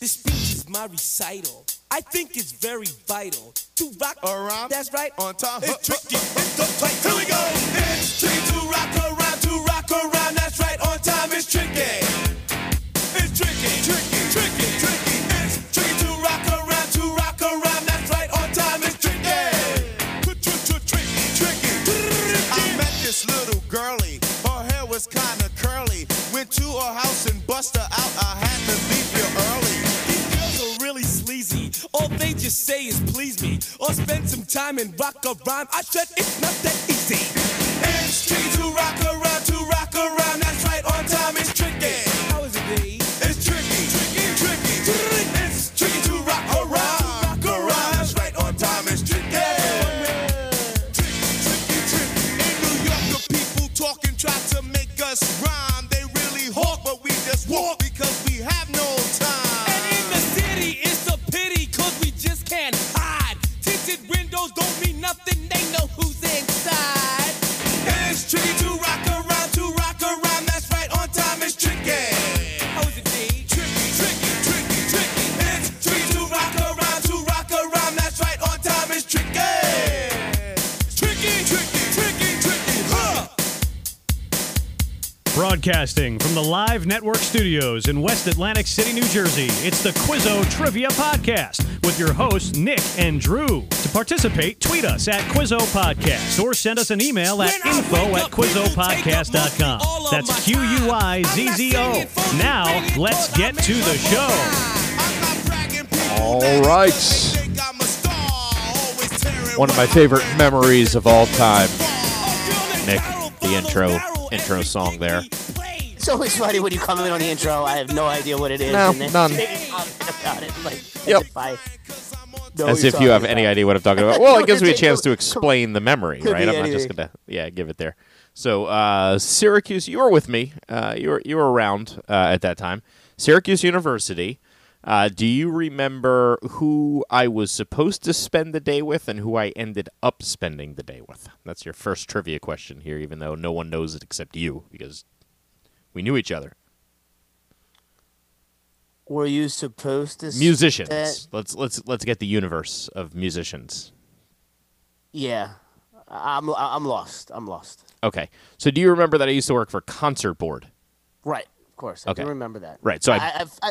This speech is my recital. I think it's very vital to rock Around. That's right. On time. It's tricky. It's uptight. Here we go. It's tricky Just say is please me or spend some time and rock a rhyme. I said it's not that easy. It's to rock around, to Broadcasting from the Live Network studios in West Atlantic City, New Jersey, it's the Quizzo Trivia Podcast with your hosts, Nick and Drew. To participate, tweet us at Quizzo Podcast or send us an email at When info at up, people take QuizzoPodcast.com. mostly all of That's my Q U I Z Z I'm not O. singing for the Now, let's get to the show. I'm not bragging, people. All They right. think I'm a star. Always tearing One of my favorite memories of all time. Oh, Nick, Nick, the intro intro song there. It's always funny when you come in on the intro. I have no idea what it is. No, and then none. about it. Like, Yep. by- know As if you're have talking any idea what I'm talking about. Well, it gives me a chance to explain the memory, right? I'm not just gonna, yeah, give it there. So, uh, Syracuse, you were with me. Uh, you were you were around uh, at that time. Syracuse University. Uh, do you remember who I was supposed to spend the day with and who I ended up spending the day with? That's your first trivia question here, even though no one knows it except you because we knew each other. Were you supposed to? Musicians. that- Let's let's let's get the universe of musicians. yeah, I'm. I'm lost. I'm lost. Okay. So do you remember that I used to work for Concert Board? Right. Of course. I Okay. remember that. Right, so I- I, I, I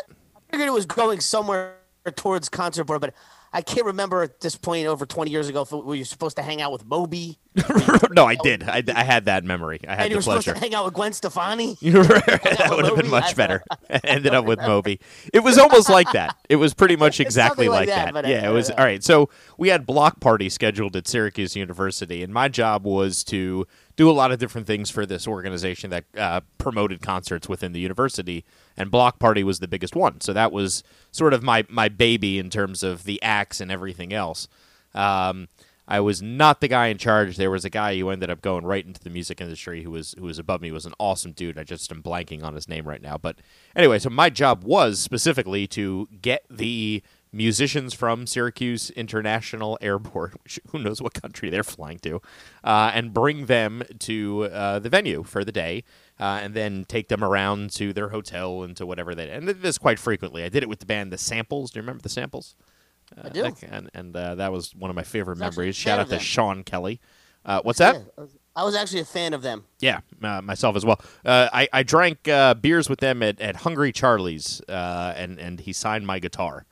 figured it was going somewhere towards concert board, but I can't remember at this point over 20 years ago if it- were you supposed to hang out with Moby no, I did. I, I had that memory. I had and you the were supposed pleasure. to hang out with Gwen Stefani. that would have been much better. Ended up with Moby. It was almost like that. It was pretty much exactly like like that. that, yeah, it was uh, all right. So we had block party scheduled at Syracuse University, and my job was to do a lot of different things for this organization that uh, promoted concerts within the university. And block party was the biggest one. So that was sort of my my baby in terms of the acts and everything else. Um, I was not the guy in charge. There was a guy who ended up going right into the music industry who was who was above me. He was an awesome dude. I just am blanking on his name right now. But anyway, so my job was specifically to get the musicians from Syracuse International Airport, which who knows what country they're flying to, uh, and bring them to uh, the venue for the day, uh, and then take them around to their hotel and to whatever they. And this quite frequently. I did it with the band The Samples. Do you remember The Samples? I do. That- and and uh, that was one of my favorite memories. Shout out to. Sean Kelly. Uh, what's that? Yeah, I was- actually a fan of them. Yeah, uh, myself as well. Uh, I I drank uh, beers with them at, at Hungry Charley's, uh, and and he signed my guitar.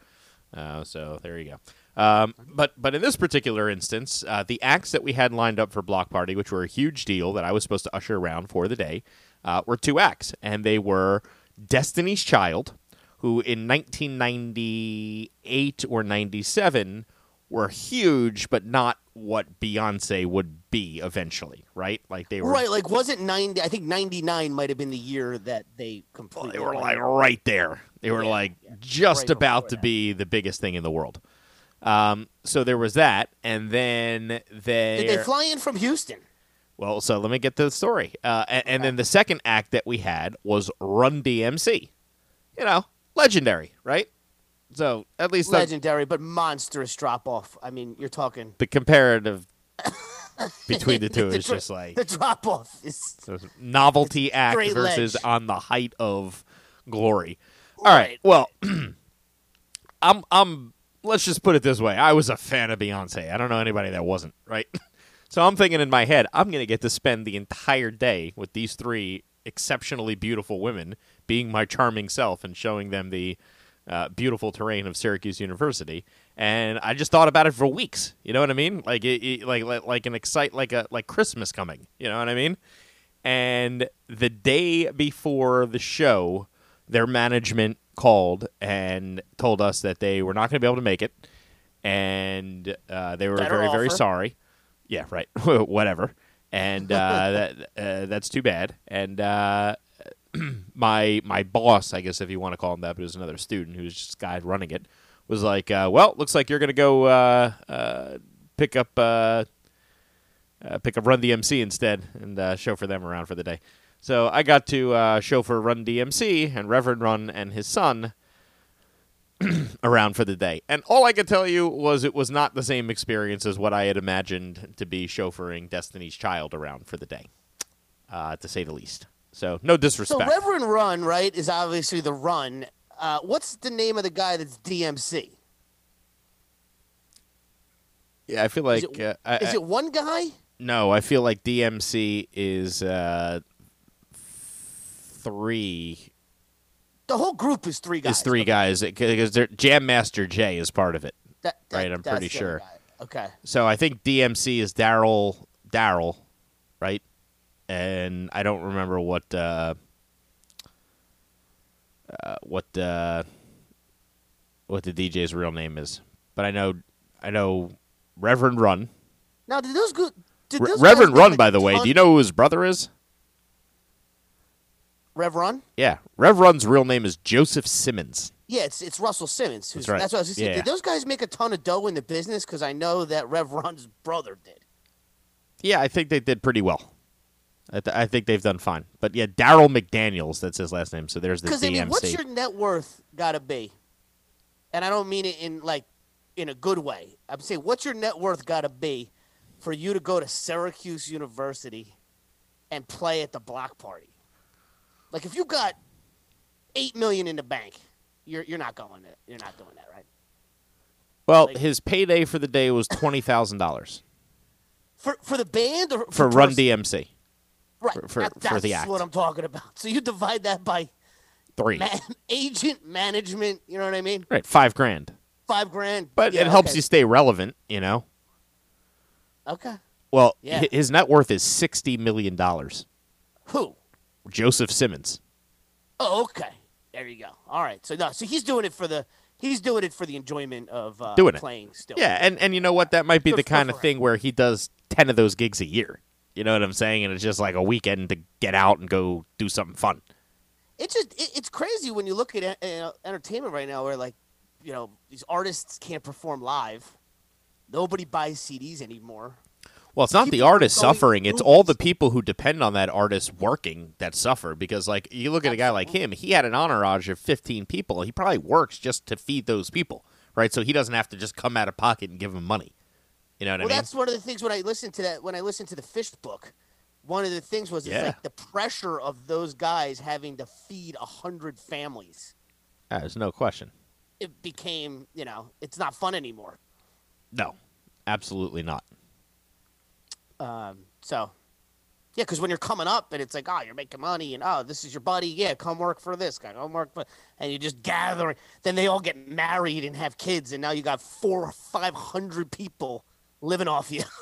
Uh, so there you go. Um, but but in this particular instance, uh, the acts that we had lined up for Block Party, which were a huge deal that I was supposed to usher around for the day, uh, were two acts, and they were Destiny's Child, who in 1998 or 97 were huge, but not what Beyonce would be eventually, right? Like they were Right, like wasn't 90 I think 99 might have been the year that they completely they were like right there. They were Yeah, like yeah. just Right about to that. be the biggest thing in the world. Um, so there was that, and then they, Did they fly in from Houston? well, so let me get to the story. Uh, and, and then the second act that we had was Run DMC. You know, legendary, right? So at least the- Legendary, but monstrous drop off. I mean, you're talking the comparative between the two the is dro- just like the drop off is novelty act versus ledge. on the height of glory. All right. Right. Well, I'm I'm let's just put it this way. I was a fan of Beyonce. I don't know anybody that wasn't, right? so I'm thinking in my head, I'm going to get to spend the entire day with these three exceptionally beautiful women being my charming self and showing them the uh, beautiful terrain of Syracuse University. And I just thought about it for weeks. You know what I mean? Like it, it- like like an excite like a like Christmas coming. You know what I mean? And the day before the show, their management called and told us that they were not going to be able to make it, and uh, they were Better very very sorry. Yeah, right. Whatever. And uh, that uh, that's too bad. And uh, my my boss, I guess if you want to call him that, but it was another student who was just guy running it, was like, uh, "Well, looks like you're going to go uh, uh, pick up uh, uh, pick up Run DMC instead and uh, chauffeur them around for the day." So I got to uh, chauffeur Run DMC and Reverend Run and his son around for the day. And all I could tell you was it was not the same experience as what I had imagined to be chauffeuring Destiny's Child around for the day, to say the least. So no disrespect. So disrespect. Reverend Run, right, is obviously the run. Uh, what's the name of the guy that's DMC? yeah, I feel like Is it, uh, I, is it one guy? no. I feel like DMC is uh, three The whole group is three guys. is three Okay. guys because Jam Master Jay is part of it. That- that- Right, I'm pretty sure. guy. Okay. So I think DMC is Darryl Darryl, right? And I don't remember what uh, uh, what uh, what the DJ's real name is, but I know I know Reverend Run. Now, did those go? Did Re- those Reverend Run, by the way, do you know who his brother is? Rev Run? Yeah, Rev Run's real name is Joseph Simmons. Yeah, it's it's Russell Simmons. Who's, That's right. That's what I was saying. Yeah. Did those guys make a ton of dough in the business? Because I know that Rev Run's brother did. Yeah, I think they did pretty well. I, th- I think they've done fine. But yeah, Darryl McDaniels, that's his last name. So there's the Because DMC. I mean, what's your net worth got to be? And I don't mean it in like in a good way. I'm saying, what's your net worth got to be for you to go to Syracuse University and play at the block party? Like, if you got eight million in the bank, you're you're not going. To, you're not doing that, right? well, like- his payday for the day was twenty thousand dollars For for the band or for Run? DMC. Right. for- for- that- for that's the act. what I'm talking about. So you divide that by Three. man, agent management. You know what I mean? Right, five grand. Five grand. But Yeah, it helps okay. you stay relevant, you know. Okay. Well, Yeah. his net worth is sixty million dollars. Who? Joseph Simmons. Oh, okay. There you go. All right. So no, so he's doing it for the he's doing it for the enjoyment of uh, Doing it. playing still. Yeah, and and you know what? That might be Good the kind of for thing where he does ten of those gigs a year. You know what I'm saying? And it's just like a weekend to get out and go do something fun. It's just it, it's crazy when you look at uh, entertainment right now, where like you know these artists can't perform live. Nobody buys CDs anymore. Well, it's not the People are artist suffering; it's all the people who depend on that artist working that suffer. Because, like, you look at a guy like him; he had an entourage of fifteen people. He probably works just to feed those people, right? So he doesn't have to just come out of pocket and give them money. You know what Well, I mean? that's one of the things when I listened to that when I listened to the Phish book. One of the things was it's Yeah. like the pressure of those guys having to feed a hundred families. Ah, there's no question. It became you know it's not fun anymore. No, absolutely not. Um, so, yeah, because when you're coming up and it's like, oh, you're making money, and oh, this is your buddy, yeah, come work for this guy, come work for, and you just gather. Then they all get married and have kids, and now you got four or five hundred people living off you.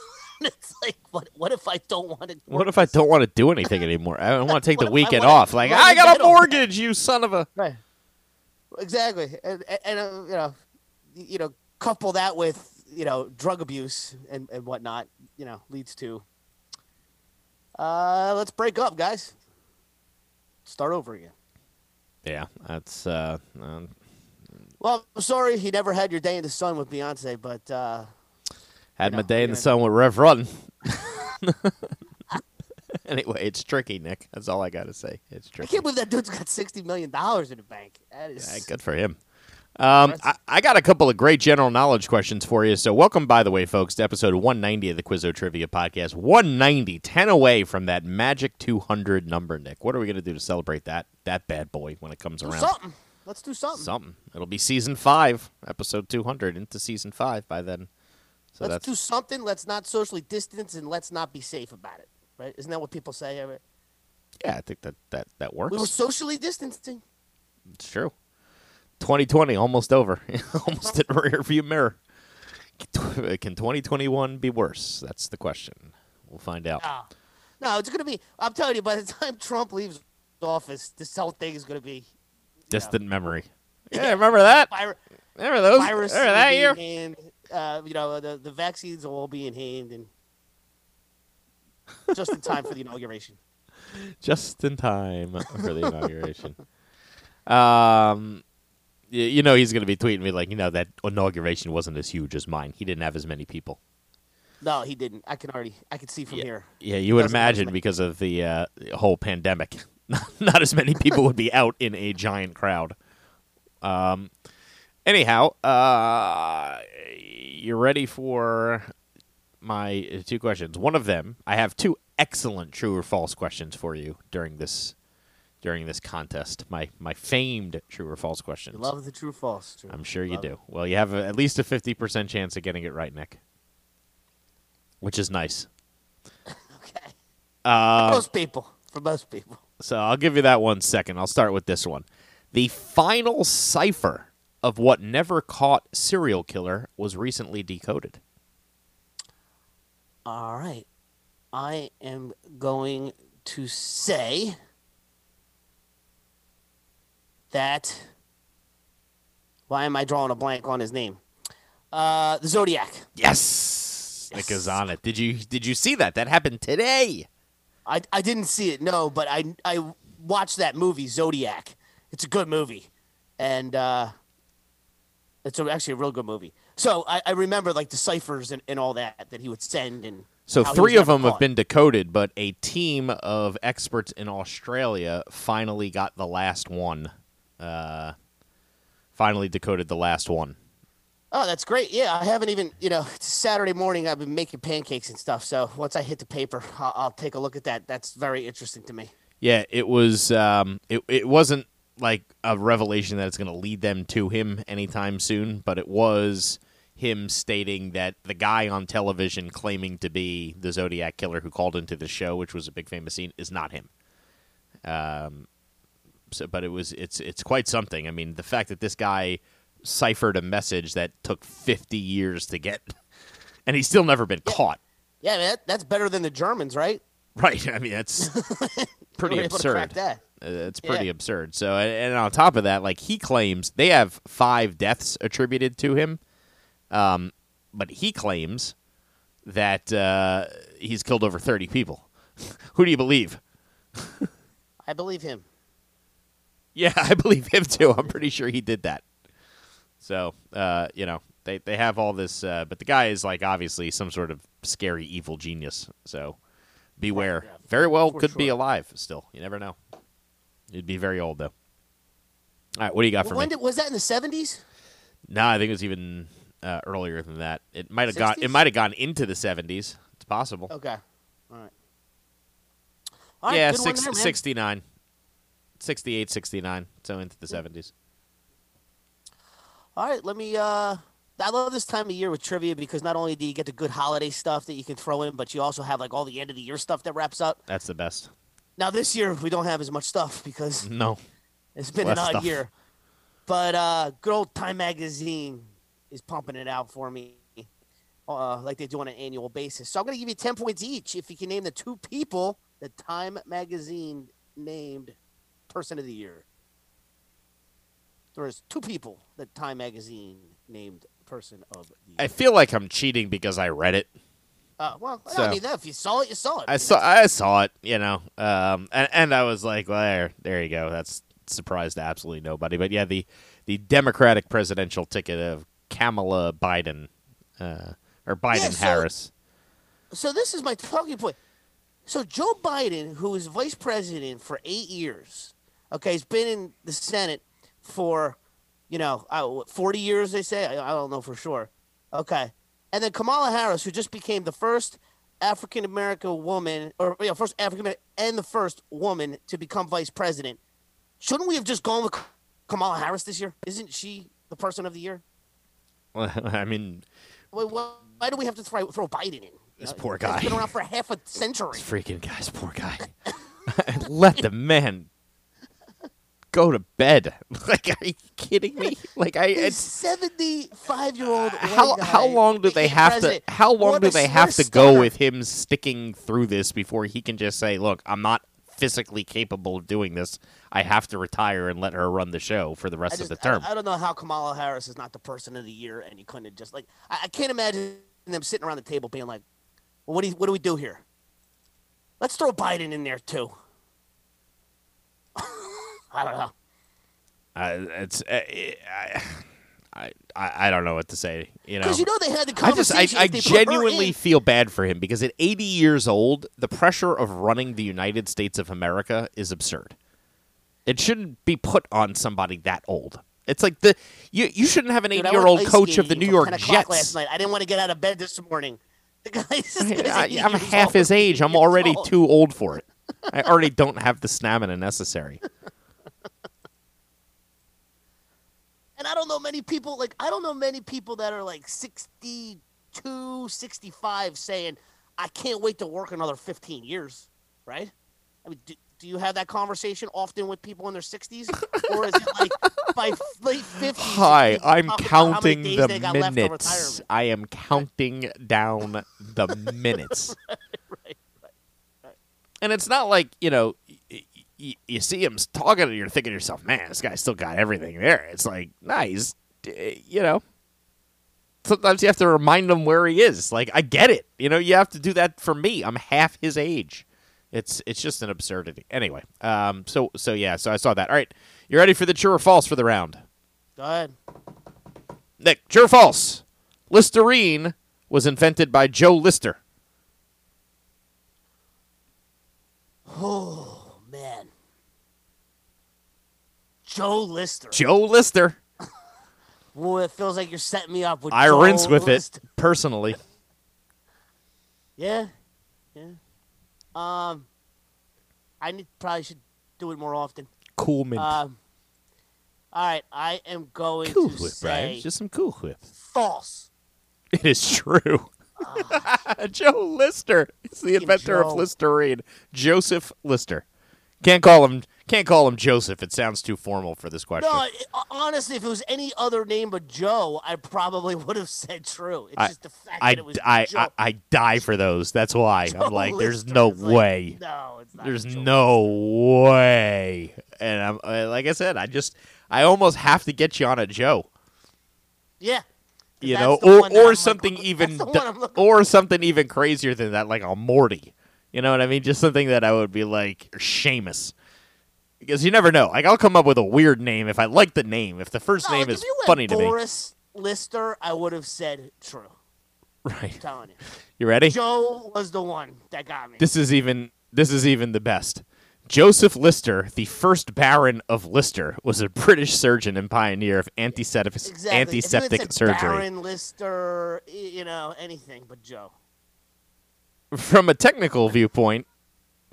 It's like, what? What if I don't want to? What if I don't want to do anything anymore? I don't want to take the weekend off. Like I got a mortgage, you son of a. Right. Exactly, and and, and uh, you know, you know, couple that with you know drug abuse and and whatnot, you know, leads to. Uh, let's break up, guys. Start over again. Yeah, that's uh, um, Well, I'm sorry he never had your day in the sun with Beyonce, but uh, had my day in the sun with Rev Run. anyway, it's tricky, Nick. That's all I got to say. It's tricky. I can't believe that dude's got sixty million dollars in the bank. That is Yeah, good for him. Um, I, I got a couple of great general knowledge questions for you. So, welcome, by the way, folks, to episode 190 of the Quizzo Trivia Podcast. 190, 10 away from that magic 200 number, Nick. What are we going to do to celebrate that that bad boy when it comes do around? something. Let's do something. Something. It'll be season five, episode two hundred, into season five by then. So let's do something. Let's not socially distance and let's not be safe about it. Right? Isn't that what people say? Everett? yeah, I think that that that works. We were socially distancing. It's true. 2020 almost over, almost in the rear view mirror. Can 2021 be worse? That's the question. We'll find out. No, no, it's gonna be. I'm telling you, by the time Trump leaves office, this whole thing is gonna be Distant memory. Yeah, remember that? vir- Remember those? virus. remember that year? Uh, you know, the the vaccines will all be in hand and just in time for the inauguration. Just in time for the inauguration. Um, y- you know he's going to be tweeting me like, you know, that inauguration wasn't as huge as mine. He didn't have as many people. No, he didn't. I can already. I can see from Yeah. here. Yeah, you would Doesn't have as imagine because of the uh, whole pandemic, not as many people would be out in a giant crowd. Um, anyhow, uh, you're ready for my two questions. One of them, I have two excellent true or false questions for you during this during this contest. My my famed true or false questions. You love the true or false. True. I'm sure you Love do. it. Well, you have a, at least a fifty percent chance of getting it right, Nick, which is nice. Okay. Uh, most people. For most people. So I'll give you that one second. I'll start with this one. The final cipher of what never caught serial killer was recently decoded. All right. I am going to say that. Why am I drawing a blank on his name? Uh, the Zodiac. Yes, Nick Yes. is on it. Did you did you see that? That happened today. I, I didn't see it, no, but I I watched that movie Zodiac. It's a good movie, and uh, it's a, actually a real good movie. So I, I remember like the ciphers and, and all that that he would send, and So three of them have been decoded, but a team of experts in Australia finally got the last one. Uh, finally decoded the last one. Oh, that's great. Yeah, I haven't even, you know, it's Saturday morning. I've been making pancakes and stuff. So once I hit the paper, I'll, I'll take a look at that. That's very interesting to me. Yeah, it was. Um, it it wasn't like a revelation that it's going to lead them to him anytime soon, but it was him stating that the guy on television claiming to be the Zodiac killer who called into the show, which was a big famous scene, is not him. Um, so, but it was it's it's quite something. I mean, the fact that this guy ciphered a message that took fifty years to get, and he's still never been caught. Yeah, man, that, that's better than the Germans, right? Right. I mean, that's pretty They able to crack absurd. It's pretty Yeah. absurd. So, and, on top of that, like he claims they have five deaths attributed to him, um, but he claims that uh, he's killed over thirty people. Who do you believe? I believe him. Yeah, I believe him too. I'm pretty sure he did that. So, uh, you know, they they have all this, uh, but the guy is like obviously some sort of scary evil genius. So, beware. yeah, very well could be alive still. You never know. He'd be very old though. All right, what do you got for when me? did, was that in the 70s? No, I think it was even uh, earlier than that. It might have gone. It might have gone into the seventies. It's possible. Okay. All right. All right yeah, six, there, 69. 68, 69. So into the seventies. All right, let me. Uh, I love this time of year with trivia because not only do you get the good holiday stuff that you can throw in, but you also have like all the end of the year stuff that wraps up. That's the best. Now this year we don't have as much stuff because No. it's been Less an odd stuff. year. But uh, good old Time Magazine is pumping it out for me, uh, like they do on an annual basis. So I'm going to give you ten points each if you can name the two people that Time Magazine named Person of the Year. There's two people that Time Magazine named Person of the Year. I feel like I'm cheating because I read it. Uh, well, I So- don't need that. If you saw it, you saw it. I saw I saw it, you know, um, and and I was like, well, there, there you go. That's surprised absolutely nobody. But yeah, the the Democratic presidential ticket of Kamala Biden uh, or Biden Yeah, so- Harris. So this is my talking point. So Joe Biden, who was vice president for eight years, okay, he's been in the Senate for, you know, uh, forty years. They say I, I don't know for sure. Okay, and then Kamala Harris, who just became the first African American woman, or you know, first African American and the first woman to become vice president. Shouldn't we have just gone with Kamala Harris this year? Isn't she the person of the year? Well, I mean, Why, why, do we have to throw, throw Biden in? This Uh, poor he's guy. been around for half a century. this freaking guy's poor guy. Let the man go to bed. Like, are you kidding me? Like, I. He's seventy-five-year-old. how how long do they have to? How long do they have to go with him sticking through this before he can just say, "Look, I'm not physically capable of doing this. I have to retire and let her run the show for the rest just, of the term." I, I don't know how Kamala Harris is not the person of the year, and you couldn't have just like I, I can't imagine them sitting around the table being like, "Well, what do you, what do we do here? Let's throw Biden in there too." I don't know. Uh, it's uh, I, I I I don't know what to say. You know, Because you know they had the I just I. I if they put her genuinely feel bad for him because at 80 years old, the pressure of running the United States of America is absurd. It shouldn't be put on somebody that old. It's like the you you shouldn't have an Dude, 80 year old coach of the New York Jets. Last night, I didn't want to get out of bed this morning. The guy's I, I'm half old. his age. I'm already old. too old for it. I already don't have the stamina necessary. And I don't know many people like I don't know many people that are like 62, 65 saying I can't wait to work another 15 years, right? I mean, do, do you have that conversation often with people in their 60s or is it like by late 50s? Hi, I'm talk about how many counting the they got left till minutes. I am counting down the minutes. right, right, Right, And it's not like, you know, y- y- you see him talking and you're thinking to yourself, man, this guy still got everything there. It's like, nice, you know. Sometimes you have to remind him where he is. Like, I get it. You know, you have to do that for me. I'm half his age. It's it's just an absurdity. Anyway, um, so so yeah, so I saw that. All right, you ready for the true or false for the round? Go ahead. Nick, true or false? Listerine was invented by Joe Lister. Oh, man. Joe Lister. Joe Lister. well, it feels like you're setting me up with I Joe rinse with Lister. it personally. Yeah, yeah. Um, I need, probably should do it more often. Cool mint. Um, all right, I am going cool to whip, say Brian. Just some cool whip. false. It is true. Joe Lister is the inventor Joe. of Listerine. Joseph Lister. Can't call him. Can't call him Joseph. It sounds too formal for this question. No, it, honestly, if it was any other name but Joe, I probably would have said true. It's I- just the fact I, that it was I, Joe. I, I die for those. That's why Joe I'm like, there's Lister. no It's like, way. no, it's not. There's Joe no way. And I'm uh, like I said, I just I almost have to get you on a Joe. Yeah, You know, or one that I'm or something that's even d- one I'm or something even crazier than that, like a Morty. You know what I mean? Just something that I would be like Seamus. Because you never know. Like I'll come up with a weird name if I like the name. If the first No, name like, is funny to me. Boris Lister, I would have said true. Right. I'm telling you. You ready? Joe was the one that got me. This is even this is even the best. Joseph Lister, the first Baron of Lister, was a British surgeon and pioneer of antiseptic, exactly. Antiseptic surgery. Baron Lister, you know, anything but Joe. From a technical viewpoint,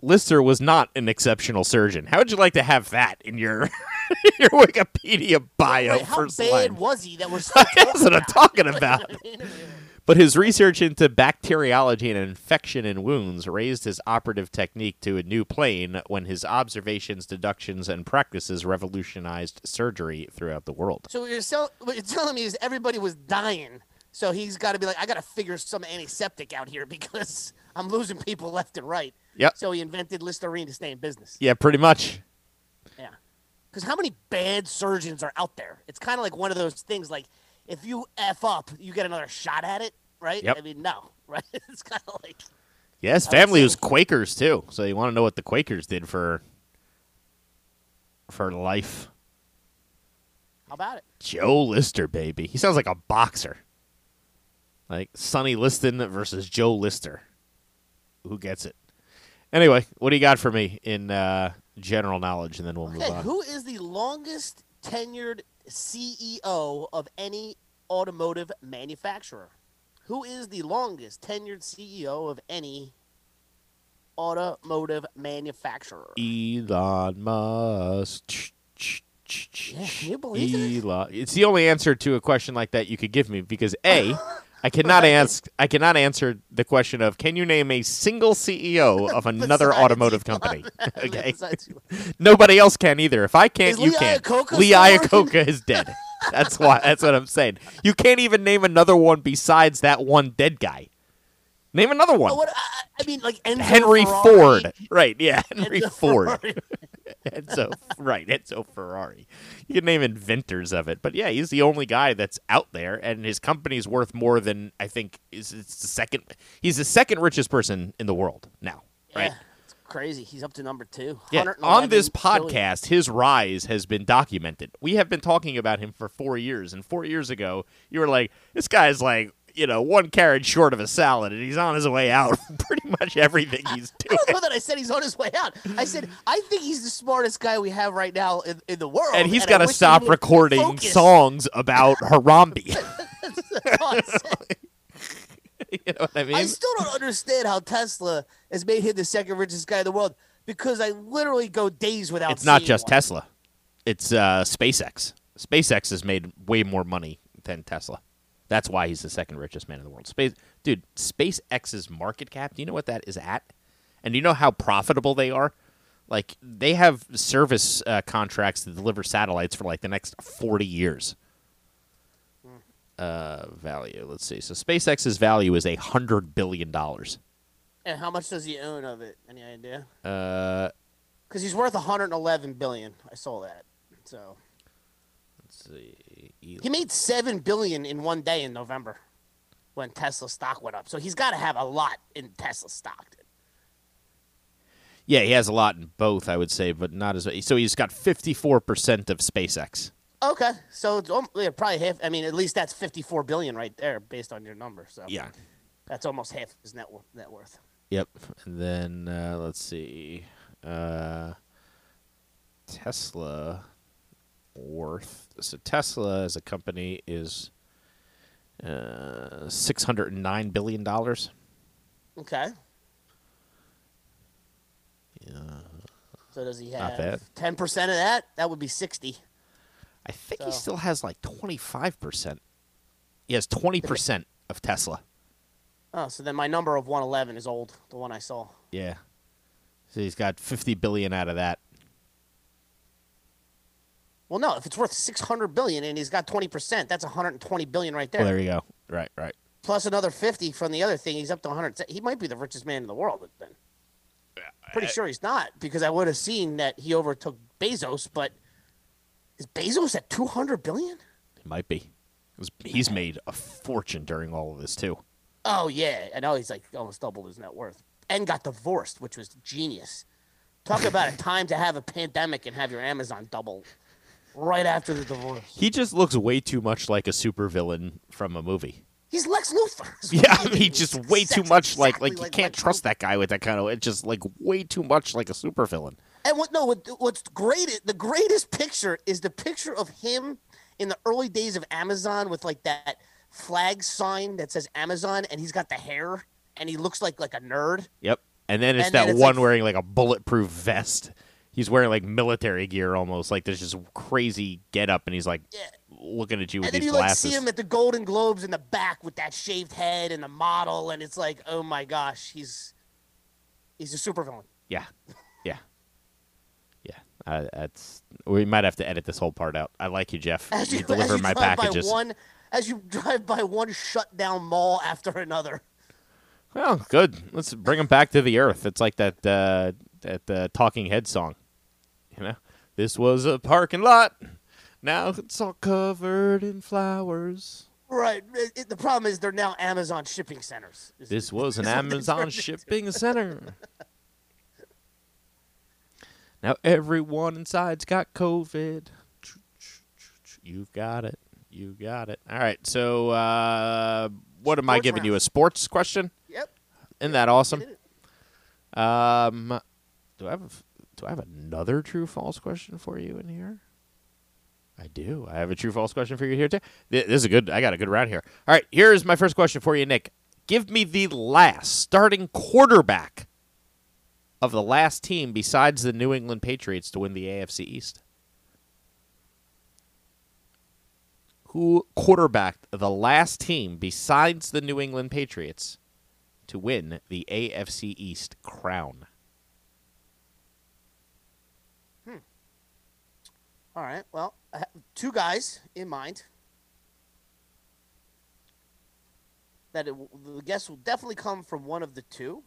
Lister was not an exceptional surgeon. How would you like to have that in your your Wikipedia bio Wait, how bad line? was he that we're That's what I'm talking about? about. But his research into bacteriology and infection in wounds raised his operative technique to a new plane when his observations, deductions, and practices revolutionized surgery throughout the world. so what you're, sell- what you're telling me is everybody was dying. So he's got to be like, I got to figure some antiseptic out here because I'm losing people left and right. Yep. So he invented Listerine to stay in business. Yeah, pretty much. Yeah. Because how many bad surgeons are out there? It's kind of like one of those things like if you F up, you get another shot at it, right? Yep. I mean, no, right? It's kind of like, Yeah, his family was Quakers too, so you want to know what the Quakers did for for life. how about it? Joe Lister, baby. He sounds like a boxer. Like Sonny Liston versus Joe Lister. Who gets it? Anyway, what do you got for me in uh, general knowledge, and then we'll move on. who is the longest tenured CEO of any automotive manufacturer? Who is the longest tenured CEO of any automotive manufacturer? Elon Musk. Yeah, can you believe that? Eli. It's the only answer to a question like that you could give me because a, I cannot ask. I cannot answer the question of can you name a single CEO of another automotive company? okay, nobody else can either. If I can't, Is you Lee can. Iacocca Lee? Iacocca is dead. That's why. That's what I'm saying. You can't even name another one besides that one dead guy. Name another one. Oh, what, I, mean, like Enzo Henry Ferrari, Ford. Right, yeah, Henry Enzo Ford. Enzo, right, Enzo Ferrari. You can name inventors of it, but yeah, he's the only guy that's out there, and his company's worth more than I think is it's the second. He's the second richest person in the world now, right? Yeah, it's crazy. He's up to number two. Yeah. On this billion. podcast, his rise has been documented. We have been talking about him for four years, and four years ago, you were like, "This guy's like." You know, one carriage short of a salad, and he's on his way out. Pretty much everything he's doing. I don't know that I said he's on his way out. I said I think he's the smartest guy we have right now in, in the world. and he's got to stop recording focus. songs about Harambe. I you know what I mean? I still don't understand how Tesla has made him the second richest guy in the world because I literally go days without. it's not just one. Tesla. It's uh, SpaceX. SpaceX has made way more money than Tesla. That's why he's the second richest man in the world. Space, dude. SpaceX's market cap. Do you know what that is at? And do you know how profitable they are? Like they have service uh, contracts to deliver satellites for like the next forty years. Uh, value. Let's see. So SpaceX's value is a hundred billion dollars. And how much does he own of it? Any idea? Uh, Because he's worth 111 billion. I saw that. So let's see. He made seven billion in one day in November when Tesla stock went up. So he's got to have a lot in Tesla stock. Yeah, he has a lot in both, I would say, but not as so. He's got fifty-four percent of SpaceX. Okay, so it's yeah, probably half. I mean, at least that's 54 billion right there, based on your number. So Yeah. that's almost half his net worth. Net worth. Yep. And then uh, let's see. Uh, Tesla worth. So Tesla as a company is uh, six hundred and nine billion dollars. Okay. Yeah. So does he have 10 percent of that? That would be 60. I think he still has like twenty-five percent. He has twenty percent of Tesla. Oh, so then my number of 111 is old. The one I saw. Yeah. So he's got fifty billion out of that. Well, no, if it's worth 600 billion and he's got 20 percent, that's 120 billion right there. Well, there you go. Right, right. Plus another 50 from the other thing. He's up to 100. He might be the richest man in the world then. Yeah, Pretty sure he's not because I would have seen that he overtook Bezos, but is Bezos at 200 billion? It might be. He's made a fortune during all of this too. Oh yeah, I know he's like almost doubled his net worth and got divorced, which was genius. Talk about a time to have a pandemic and have your Amazon double right after the divorce. He just looks way too much like a supervillain from a movie. He's Lex Luthor. Yeah, he I mean, just way too much like like you like can't Lex trust Luthor. that guy with that kind of. It's just like way too much like a supervillain. And what no, what, what's great? The greatest picture is the picture of him in the early days of Amazon with like that flag sign that says Amazon, and he's got the hair, and he looks like like a nerd. Yep. And then it's And then that it's one like- wearing like a bulletproof vest. He's wearing like military gear almost. Like there's just crazy get up, and he's like Yeah. looking at you with And then you like see him at the Golden Globes in the back with that shaved head and the model, and it's like, oh my gosh, he's he's a supervillain. Yeah, yeah, yeah. Uh, that's we might have to edit this whole part out. I like you, Jeff. As you, you, deliver you my drive packages. by one, as you drive by one shut down mall after another. Well, good. Let's bring him back to the earth. It's like that uh, that uh, Talking Head song. You know, this was a parking lot. Now it's all covered in flowers. Right. It, it- the problem is they're now Amazon shipping centers. Is- This was an is what they Amazon turned into. shipping center. Now everyone inside's got COVID. You've got it. You got it. All right. So, uh, what am I giving you? A sports question? Yep. Isn't that awesome? Um, do I have do I have another true false question for you in here? I do. I have a true false question for you here too. This is a good. I got a good round here. All right, here's my first question for you, Nick. Give me the last starting quarterback of the last team besides the New England Patriots to win the AFC East. Who quarterbacked the last team besides the New England Patriots to win the AFC East crown? All right. Well, I have two guys in mind. That it, the guess will definitely come from one of the two.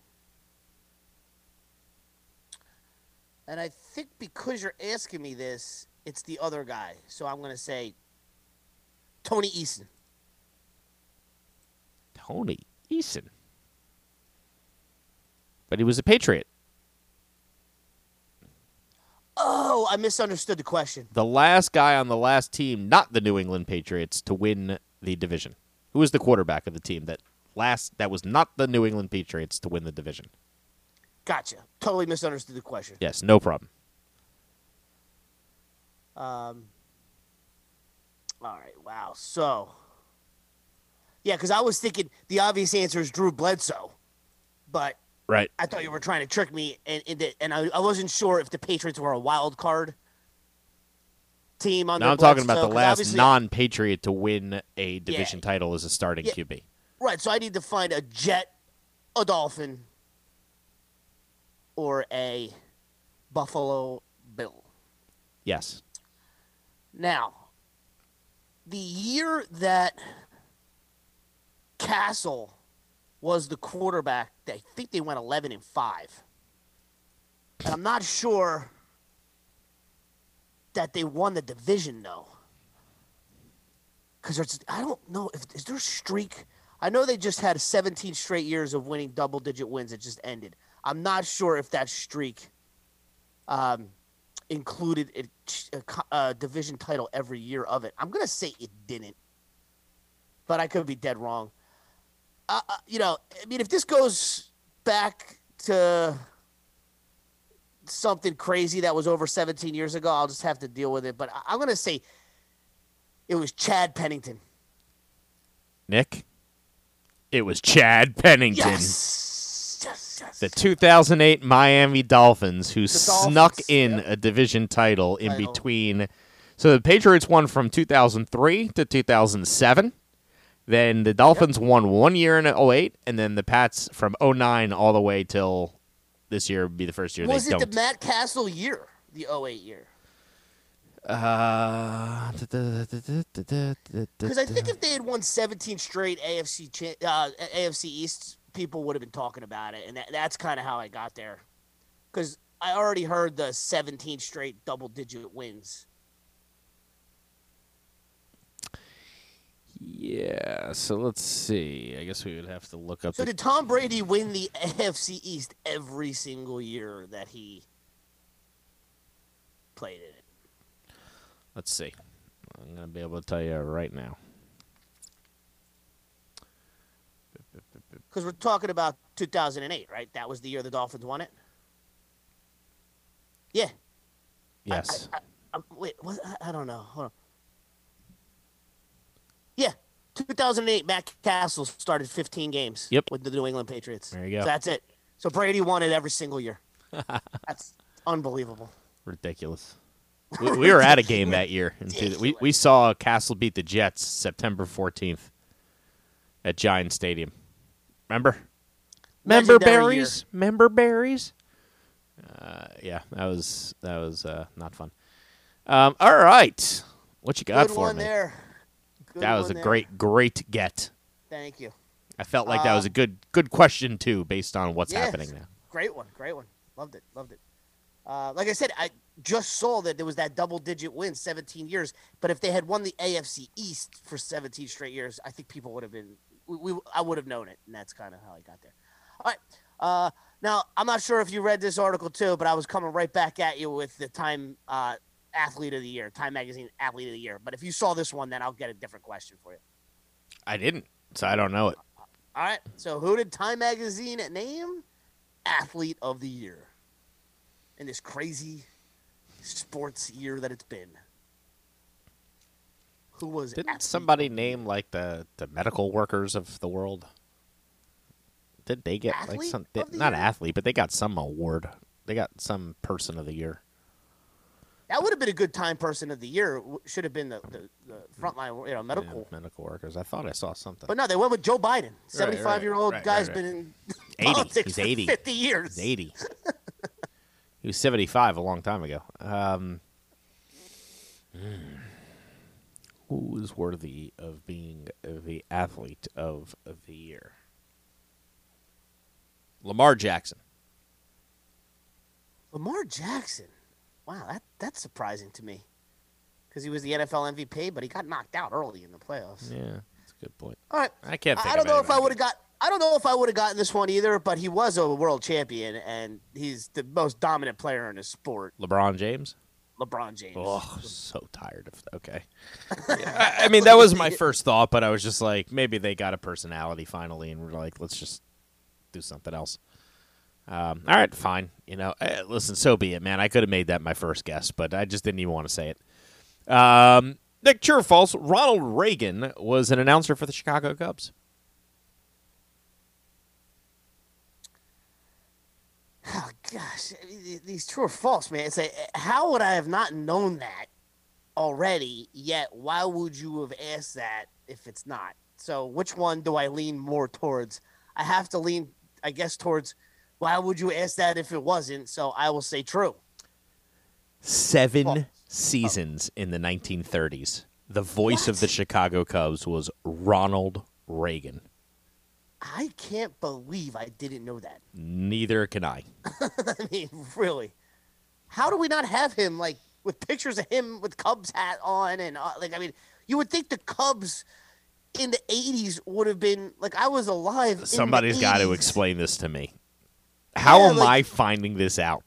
And I think because you're asking me this, it's the other guy. So I'm going to say Tony Eason. Tony Eason. But he was a Patriot. Oh, I misunderstood the question. The last guy on the last team, not the New England Patriots, to win the division. Who was the quarterback of the team that last that was not the New England Patriots to win the division? Gotcha. Totally misunderstood the question. Yes, no problem. Um, all right. Wow. So, yeah, because I was thinking the obvious answer is Drew Bledsoe, but Right. I thought you were trying to trick me, and and, the, and I, I wasn't sure if the Patriots were a wild card team. Under Now I'm talking about the 'cause last non-Patriot to win a division title as a starting Yeah. QB. Right. So I need to find a Jet, a Dolphin, or a Buffalo Bill. Yes. Now, the year that Cassel was the quarterback, I think they went 11 and 5. And I'm not sure that they won the division though. Cuz I don't know if is there a streak I know they just had 17 straight years of winning double digit wins it just ended. I'm not sure if that streak um, included a, a, a division title every year of it. I'm gonna say it didn't, but I could be dead wrong. Uh, you know, I mean, if this goes back to something crazy that was over 17 years ago, I'll just have to deal with it. But I- I'm gonna say it was Chad Pennington. Nick. It was Chad Pennington. Yes, yes, yes. The 2008 Miami Dolphins, who snuck in yep. a division title in Title. between. So the Patriots won from 2003 to 2007. Then the Dolphins won one year in 08, and then the Pats from 09 all the way till this year would be the first year was they it don't. the Matt Cassel year, the 08 year? uh, Because I think if they had won 17 straight AFC uh, AFC East, people would have been talking about it, and that, that's kind of how I got there. Because I already heard the 17 straight double-digit wins. Yeah, so let's see. I guess we would have to look up. So the- did Tom Brady win the AFC East every single year that he played in it? Let's see. I'm going to be able to tell you right now. Because we're talking about 2008, right? That was the year the Dolphins won it. Yeah. Yes. I, I, um, wait, was, I, I don't know. Hold on. Yeah, 2008. Matt Cassel started 15 games. Yep. With the New England Patriots. There you go. So that's it. So Brady won it every single year. that's unbelievable. Ridiculous. We, we were at a game that year. we, we saw Cassel beat the Jets September 14th at Giant Stadium. Remember? Member berries? Member berries? Uh, yeah, that was that was uh, not fun. Um, all right. What you got Good for one me? there. Good That was a there. great, great get. Thank you. I felt like that was a good good question too, based on what's Uh, Yes. happening now. Great one. Great one. Loved it. Loved it. Uh, like I said, I just saw that there was that double digit win, 17 years. But if they had won the AFC East for 17 straight years, I think people would have been, we, we, I would have known it. And that's kind of how I got there. All right. Uh, now, I'm not sure if you read this article too, but I was coming right back at you with the Time uh, Athlete of the Year, Time Magazine Athlete of the Year. But if you saw this one, then I'll get a different question for you. I didn't, so I don't know it. All right. So who did Time Magazine name Athlete of the Year in this crazy sports year that it's been? Who was Didn't Athlete somebody name like the the medical workers of the world? Did they get like some of the not year? athlete, but they got some award. They got some person of the year. That would have been a good time person of the year. Should have been the, the, the frontline, you know, Yeah, medical. medical workers. I thought I saw something. But no, they went with Joe Biden. 75 year old right, guy's right, been in 80. politics He's 80. for 50 years. He's 80. he was 75 a long time ago. Um, hmm. who is worthy of being the athlete of, of the year? Lamar Jackson. Lamar Jackson. Wow, that that's surprising to me. Because he was the NFL MVP, but he got knocked out early in the playoffs. Yeah, that's a good point. All right. I can't think I don't of know if I would have got. I don't know if I would have gotten this one either, but he was a world champion, and he's the most dominant player in his sport. LeBron James. LeBron James. Oh, so tired of. Okay. Yeah, I, I mean, that was my first thought, but I was just like, maybe they got a personality finally, and we're like, let's just do something else. Um, all right, fine. You know, eh, listen, so be it, man. I could have made that my first guess, but I just didn't even want to say it. Um, Nick, true or false? Ronald Reagan was an announcer for the Chicago Cubs. Oh gosh, these true or false, man. It's like, how would I have not known that already? Yet, why would you have asked that if it's not? So, which one do I lean more towards? I have to lean, I guess, towards. Why would you ask that if it wasn't? So I will say true. Seven seasons in the 1930s. The voice of the Chicago Cubs was Ronald Reagan. I can't believe I didn't know that. Neither can I. I mean, really, how do we not have him like with pictures of him with Cubs hat on and uh, like? I mean, you would think the Cubs in the '80s would have been like I was alive. in the Somebody's got to explain this to me. How Yeah, am like- I finding this out?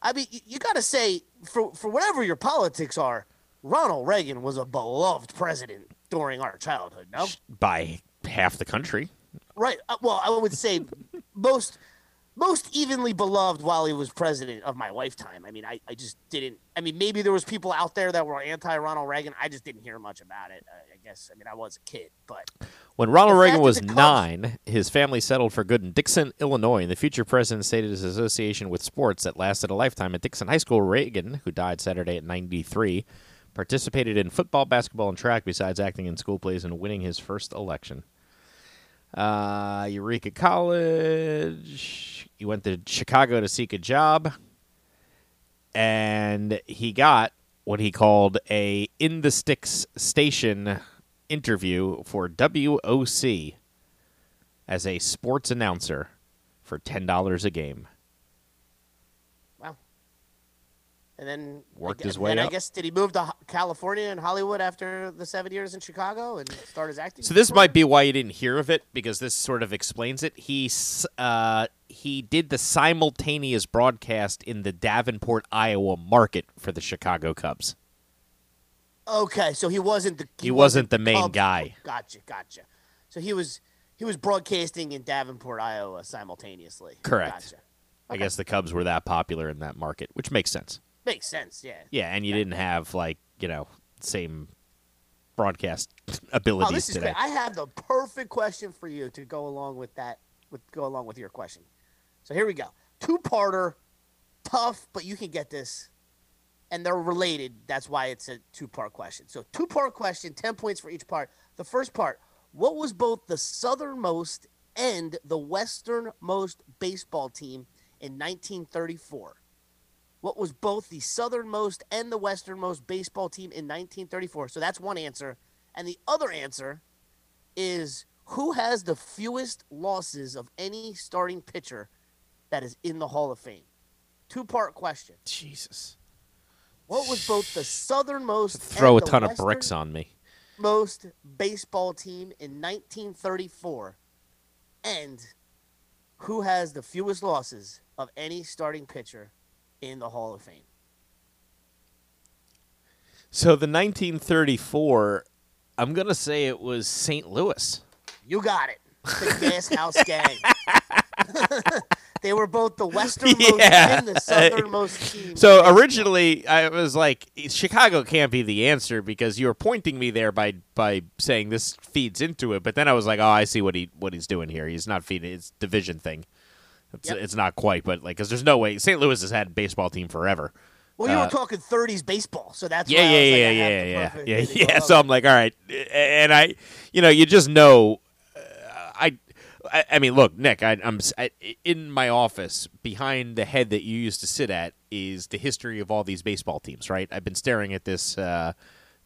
I mean, you, you got to say for for whatever your politics are, Ronald Reagan was a beloved president during our childhood. No, By half the country. right? Uh, well, I would say most most evenly beloved while he was president of my lifetime. I mean, I, I just didn't. I mean, maybe there was people out there that were anti Ronald Reagan. I just didn't hear much about it. I, I guess. I mean, I was a kid, but When Ronald Reagan was nine, his family settled for good in Dixon, Illinois, and the future president stated his association with sports that lasted a lifetime at Dixon High School. Reagan, who died Saturday at 93, participated in football, basketball, and track besides acting in school plays and winning his first election. Uh, Eureka College. He went to Chicago to seek a job, and he got what he called a in the sticks station interview for WOC as a sports announcer for ten dollars a game. wow. And then Worked I, his way then I guess did he move to California and Hollywood after the seven years in Chicago and start his acting? So this might be why you didn't hear of it because this sort of explains it. He uh, he did the simultaneous broadcast in the Davenport, Iowa market for the Chicago Cubs. Okay, so he wasn't the He wasn't the main Cubs- guy. Gotcha, gotcha. So he was he was broadcasting in Davenport, Iowa, simultaneously. Correct. Gotcha. I guess the Cubs were that popular in that market, which makes sense. Makes sense. Yeah. Yeah, and you didn't have like you know same broadcast Oh, abilities this is today. great. I have the perfect question for you to go along with that. With go along with your question. So here we go. Two parter, tough, but you can get this, and they're related. That's why it's a two part question. So two part question, ten points for each part. The first part: What was both the southernmost and the westernmost baseball team in 1934? What was both the southernmost and the westernmost baseball team in 1934? So that's one answer. And the other answer is who has the fewest losses of any starting pitcher that is in the Hall of Fame? Two part question. Jesus, What was both the southernmost throw a ton of bricks on me. most baseball team in 1934? And who has the fewest losses of any starting pitcher in the Hall of Fame? So the 1934, I'm gonna say it was St. Louis. You got it. The Gas House Gang. they were both the westernmost Yeah. and the southernmost team. So originally, I was like, Chicago can't be the answer because you were pointing me there by by saying this feeds into it. But then I was like, oh, I see what he what he's doing here. He's not feeding. It's division thing. It's, Yep. it's not quite, but like, because there's no way St. Louis has had a baseball team forever. Well, you Uh, were talking 30s baseball, so that's yeah, why I yeah, like, yeah, yeah, yeah, yeah, yeah. So I'm like, all right, and I, you know, you just know. I, I, mean, look, Nick, I, I, in my office behind the head that you used to sit at is the history of all these baseball teams. Right? I've been staring at this uh,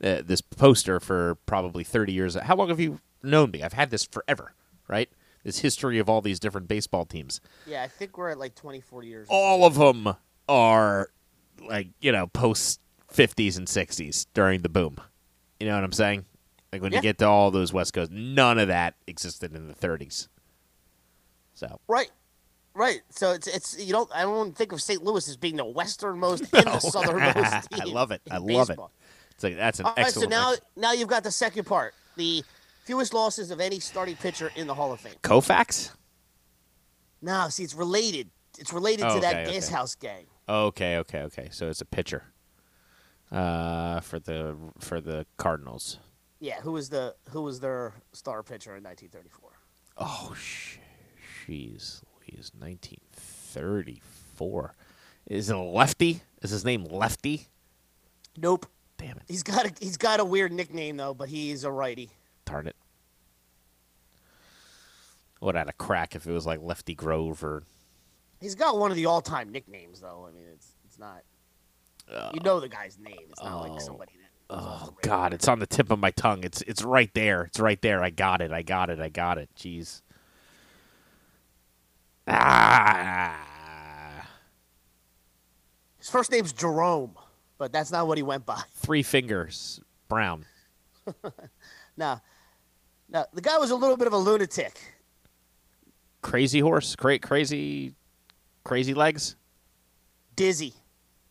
uh, this poster for probably 30 years. How long have you known me? I've had this forever. Right? This history of all these different baseball teams. Yeah, I think we're at like 24 years. All of them are like you know post 50s and 60s during the boom. You know what I'm saying? Like when Yeah. you get to all those West Coast, none of that existed in the 30s. So Right. Right. So it's it's you don't I don't think of St. Louis as being the westernmost and the southernmost I love it. I love it. It's like that's an excellent. All right, so now ex- now you've got the second part. The fewest losses of any starting pitcher in the Hall of Fame. Koufax. Now, see, it's related. It's related Oh, to that okay, okay. house gang. Okay, okay, okay. So it's a pitcher. Uh, for the for the Cardinals. Yeah, who was the who was their star pitcher in 1934? Oh, sh- jeez, Louise, 1934. Is it a lefty? Is his name Lefty? Nope. Damn it! He's got a he's got a weird nickname though, but he's a righty. Darn it! Would have had a crack if it was like Lefty Grove or He's got one of the all-time nicknames though. I mean, it's it's not. you uh, know the guy's name. It's not like oh. somebody that. Oh. God, it's on the tip of my tongue. It's it's right there. It's right there. I got it. I got it. I got it. Jeez. Ah. His first name's Jerome, but that's not what he went by. Three fingers. Brown. Now, now the guy was a little bit of a lunatic. Crazy horse. Cra- crazy. Crazy legs. Dizzy,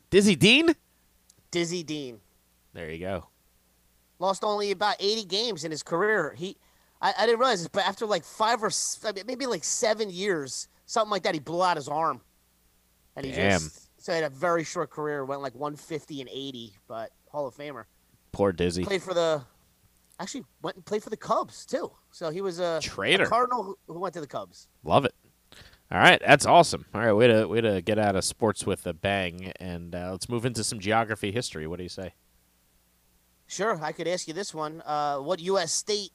Dizzy Dean. Dizzy Dean. There you go. Lost only about 80 games in his career. He, I, I didn't realize this, but after like five or I mean, maybe like seven years, something like that, he blew out his arm, and he Damn. just so he had a very short career. Went like 150 and 80, but Hall of Famer. Poor Dizzy. Played for the, actually went and played for the Cubs too. So he was a, Traitor. a Cardinal who, went to the Cubs. Love it. All right, that's awesome. All right, way to way to get out of sports with a bang, and uh, let's move into some geography history. What do you say? Sure, I could ask you this one. Uh, what U.S. state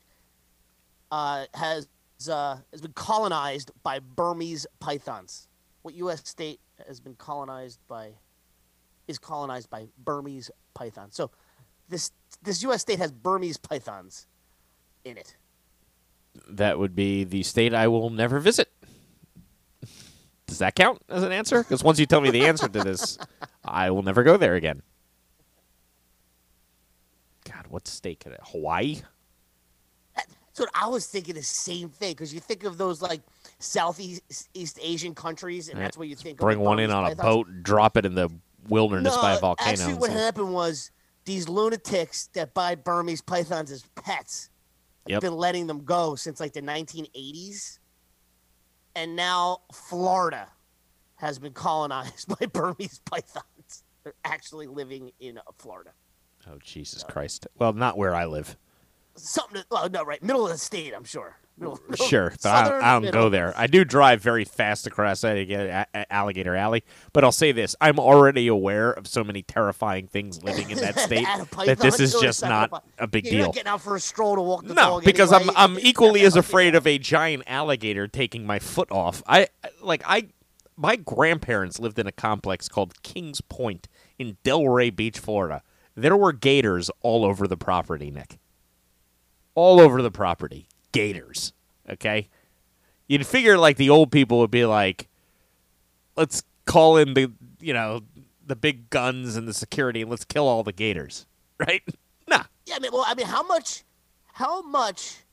uh, has uh, has been colonized by Burmese pythons? What U.S. state has been colonized by is colonized by Burmese pythons? So this this U.S. state has Burmese pythons in it. That would be the state I will never visit. Does that count as an answer? Because once you tell me the answer to this, I will never go there again. God, what state could it? Hawaii? What I was thinking. The same thing because you think of those like Southeast East Asian countries, and that's what you think. Bring one in on a pythons. boat, and drop it in the wilderness by a volcano. Actually, what say, happened was these lunatics that buy Burmese pythons as pets have Yep. been letting them go since like the 1980s, and now Florida has been colonized by Burmese pythons. They're actually living in Florida. oh Jesus Christ! Well, not where I live. Something. To, oh no, right, middle of the state. I'm sure. Middle, middle- Sure, but I, I don't middle. go there. I do drive very fast across Alligator Alligator Alley, but I'll say this: I'm already aware of so many terrifying things living in that state that this is just not a big You're deal. getting out for a stroll to walk the No, dog. because anyway. I'm I'm equally as afraid of a giant alligator taking my foot off. I like I my grandparents lived in a complex called Kings Point in Delray Beach, Florida. There were gators all over the property, Nick. All over the property. Gators. Okay? You'd figure like the old people would be like let's call in the you know the big guns and the security and let's kill all the gators. Right? Nah. Yeah, I mean, well, I mean, how much, how much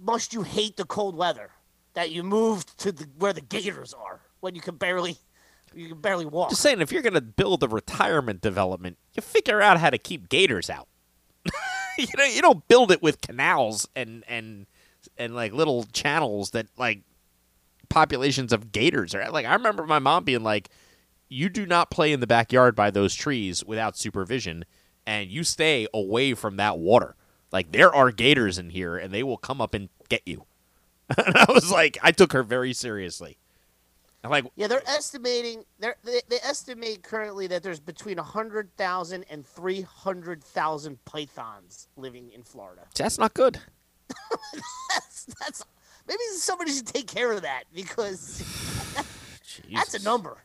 must you hate the cold weather that you moved to the, where the gators are when you can barely, you can barely walk? Just saying, if you're going to build a retirement development, you figure out how to keep gators out. you know, you don't build it with canals and and and like little channels that like populations of gators are. Like I remember my mom being like, "You do not play in the backyard by those trees without supervision, and you stay away from that water. Like there are gators in here, and they will come up and get you." and I was like, I took her very seriously. Like Yeah, they're estimating they're, they they estimate currently that there's between 100,000 and 300,000 pythons living in Florida. that's not good. That's that's maybe somebody should take care of that because that's a number.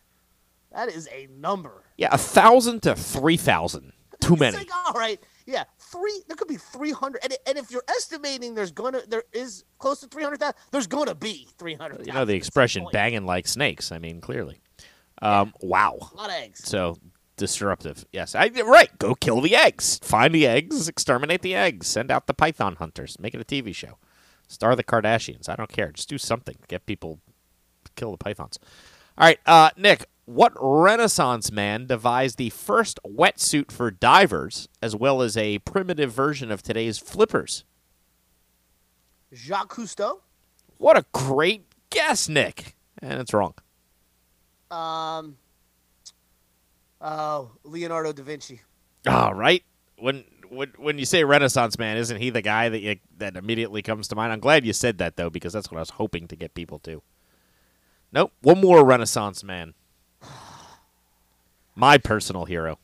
That is a number. Yeah, a thousand to three thousand. Too It's many. like, all right, yeah, three. There could be 300, and, and if you're estimating there's gonna there is close to 300,000, there's gonna be 300. You know the expression "banging like snakes." I mean, clearly. Um, wow. A lot of eggs. So disruptive. Yes, I right. Go kill the eggs. Find the eggs. Exterminate the eggs. Send out the python hunters. Make it a TV show. Star the Kardashians. I don't care. Just do something. Get people kill the pythons. All right, uh, Nick. What Renaissance man devised the first wetsuit for divers, as well as a primitive version of today's flippers? Jacques Cousteau. What a great guess, Nick. And it's wrong. Um. Oh, Leonardo da Vinci. All right. When when when you say Renaissance man, isn't he the guy that you, that immediately comes to mind? I'm glad you said that though, because that's what I was hoping to get people to. Nope. One more Renaissance man. My personal hero,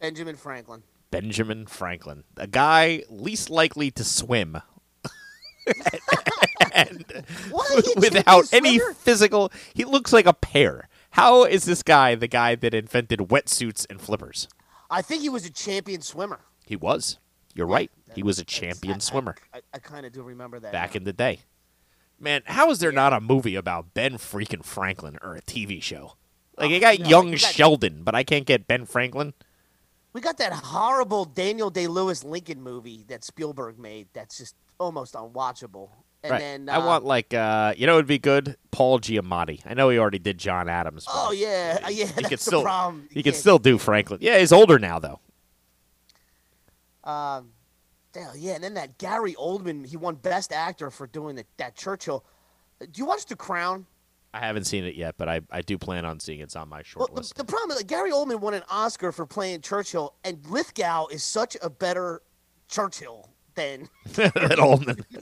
Benjamin Franklin. Benjamin Franklin, a guy least likely to swim. and What? Without any physical, he looks like a pear. How is this guy the guy that invented wetsuits and flippers? I think he was a champion swimmer. He was. You're right. He was a champion I- swimmer. I, I, kind of do remember that. back now. in the day. Man, how is there not a movie about Ben freaking Franklin or a TV show? Like I got Oh, no, young you got- Sheldon, but I can't get Ben Franklin. We got that horrible Daniel Day Lewis Lincoln movie that Spielberg made. That's just almost unwatchable. And right. then I uh, want like uh, you know, it'd be good. Paul Giamatti. I know he already did John Adams. Oh yeah, yeah. he that's could still problem. he could can't- still do Franklin. Yeah, he's older now though. Um, damn, yeah, and then that Gary Oldman, he won Best Actor for doing the, that Churchill. Do you watch The Crown? I haven't seen it yet, but I, I do plan on seeing it. It's on my short Well, list. the problem is like, Gary Oldman won an Oscar for playing Churchill, and Lithgow is such a better Churchill than That Oldman.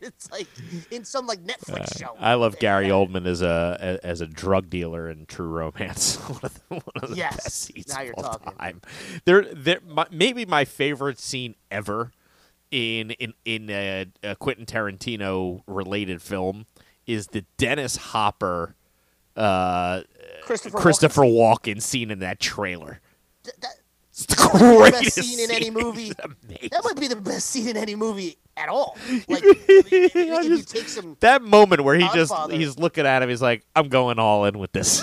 It's like in some like Netflix show. Uh, I love Gary Oldman as a as a drug dealer in True Romance. one of the, one of the Yes, best scenes now you're all talking. time. There, there, my, maybe my favorite scene ever in in in a, a Quentin Tarantino related film is the Dennis Hopper, uh, Christopher, Christopher Walken. Walken scene in that trailer. Th- that, It's the That might be the best greatest scene in any movie. That might be the best scene in any movie at all. Like if, you take some that moment where he just he's looking at him he's like i'm going all in with this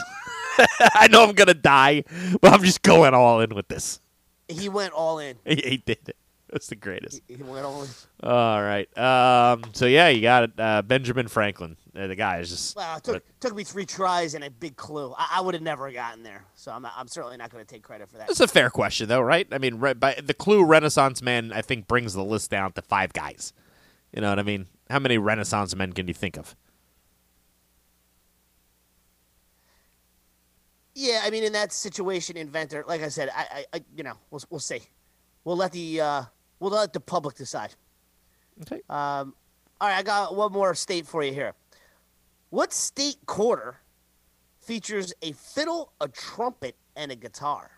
i know i'm gonna die but i'm just going all in with this he went all in. he, he did it that's the greatest He went all in. all right um so yeah you got it uh, benjamin franklin the guy is just Wow, it took, took me three tries and a big clue. I, I would have never gotten there, so I'm, I'm certainly not going to take credit for that. It's a fair question though right i mean re- by the clue renaissance man i think brings the list down to five guys you know what i mean how many renaissance men can you think of Yeah, I mean, in that situation, inventor, like I said, I, I, I you know, we'll, we'll see. We'll let the uh, we'll let the public decide. okay Um, all right, I got one more state for you here. What state quarter features a fiddle, a trumpet, and a guitar?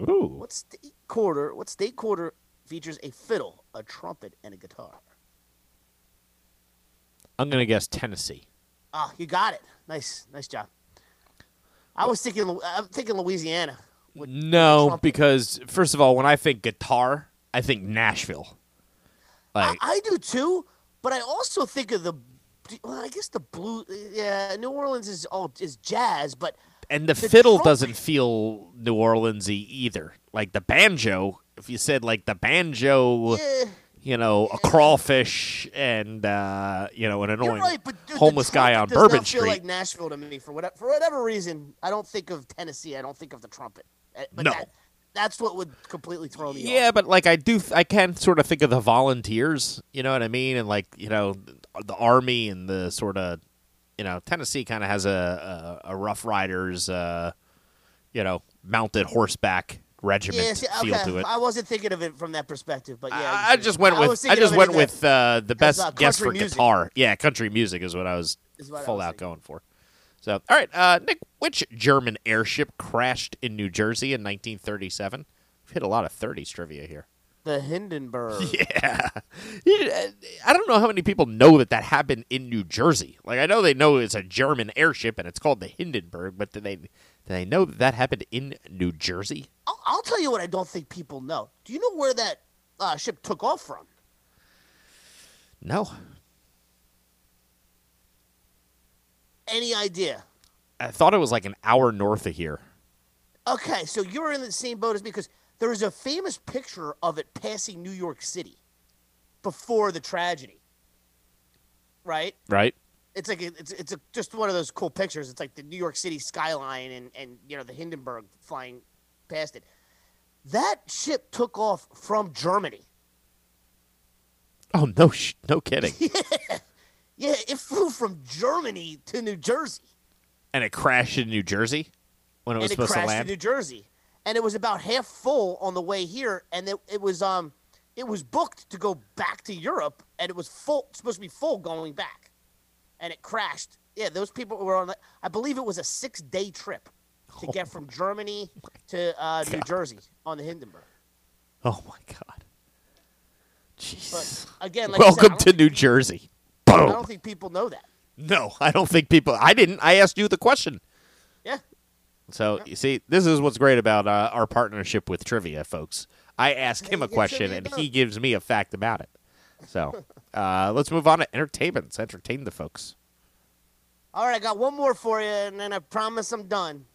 Ooh. What state quarter? What state quarter features a fiddle, a trumpet, and a guitar? i'm gonna guess tennessee Ah, you got it. Nice, nice job. I was thinking, I'm thinking Louisiana. No, because first of all, when I think guitar, I think Nashville. Like I, I do too, but I also think of the. Well, I guess the blue. Yeah, New Orleans is all is jazz, but and the, the fiddle trumpet- doesn't feel New Orleansy either. Like the banjo, if you said like the banjo, yeah, you know, a crawfish and uh, you know, an annoying right. But dude, homeless guy on Bourbon Street. like Nashville to me for whatever for whatever reason. I don't think of Tennessee. I don't think of the trumpet. Uh, But No. that, that's what would completely throw me yeah, off. but like I do, I can sort of think of the volunteers. You know what I mean? And like you know, the army and the sort of, you know, Tennessee kind of has a, a a Rough Riders, uh, you know, mounted horseback regiment Yeah, see, feel okay. to it. I wasn't thinking of it from that perspective, but yeah, I, I just went I with I just went with uh, the best uh, guess for music. guitar. Yeah, country music is what I was what full was out thinking. going for. So, all right, uh, Nick, which German airship crashed in New Jersey in 1937? We've hit a lot of 30s trivia here. The Hindenburg. Yeah. Yeah, I don't know how many people know that that happened in New Jersey. Like, I know they know it's a German airship and it's called the Hindenburg, but do they, do they know that that happened in New Jersey? I'll, I'll tell you what I don't think people know. Do you know where that uh, ship took off from? No. Any idea? I thought it was like an hour north of here. Okay, so you're in the same boat as me because there is a famous picture of it passing New York City before the tragedy. Right? Right? It's like a, it's it's a, just one of those cool pictures. It's like the New York City skyline and and you know the Hindenburg flying past it. That ship took off from Germany. Oh, no, sh- no kidding. Yeah, yeah, it flew from Germany to New Jersey. and it crashed in New Jersey when it was and it supposed to land? in New Jersey. And it was about half full on the way here, and it, it was um it was booked to go back to Europe, and it was full supposed to be full going back, and it crashed. Yeah, those people were on. I believe it was a six day trip to get from Germany to uh, New Jersey on the Hindenburg. oh, my God. Jeez. But again, like I said, Welcome to New Jersey. I Boom. don't think people know that. No, I don't think people. I didn't. I asked you the question. Yeah. So you see, this is what's great about uh, our partnership with trivia, folks. I ask him a question, and he gives me a fact about it. So uh, let's move on to entertainment. Let's entertain the folks. All right, I got one more for you, and then I promise I'm done.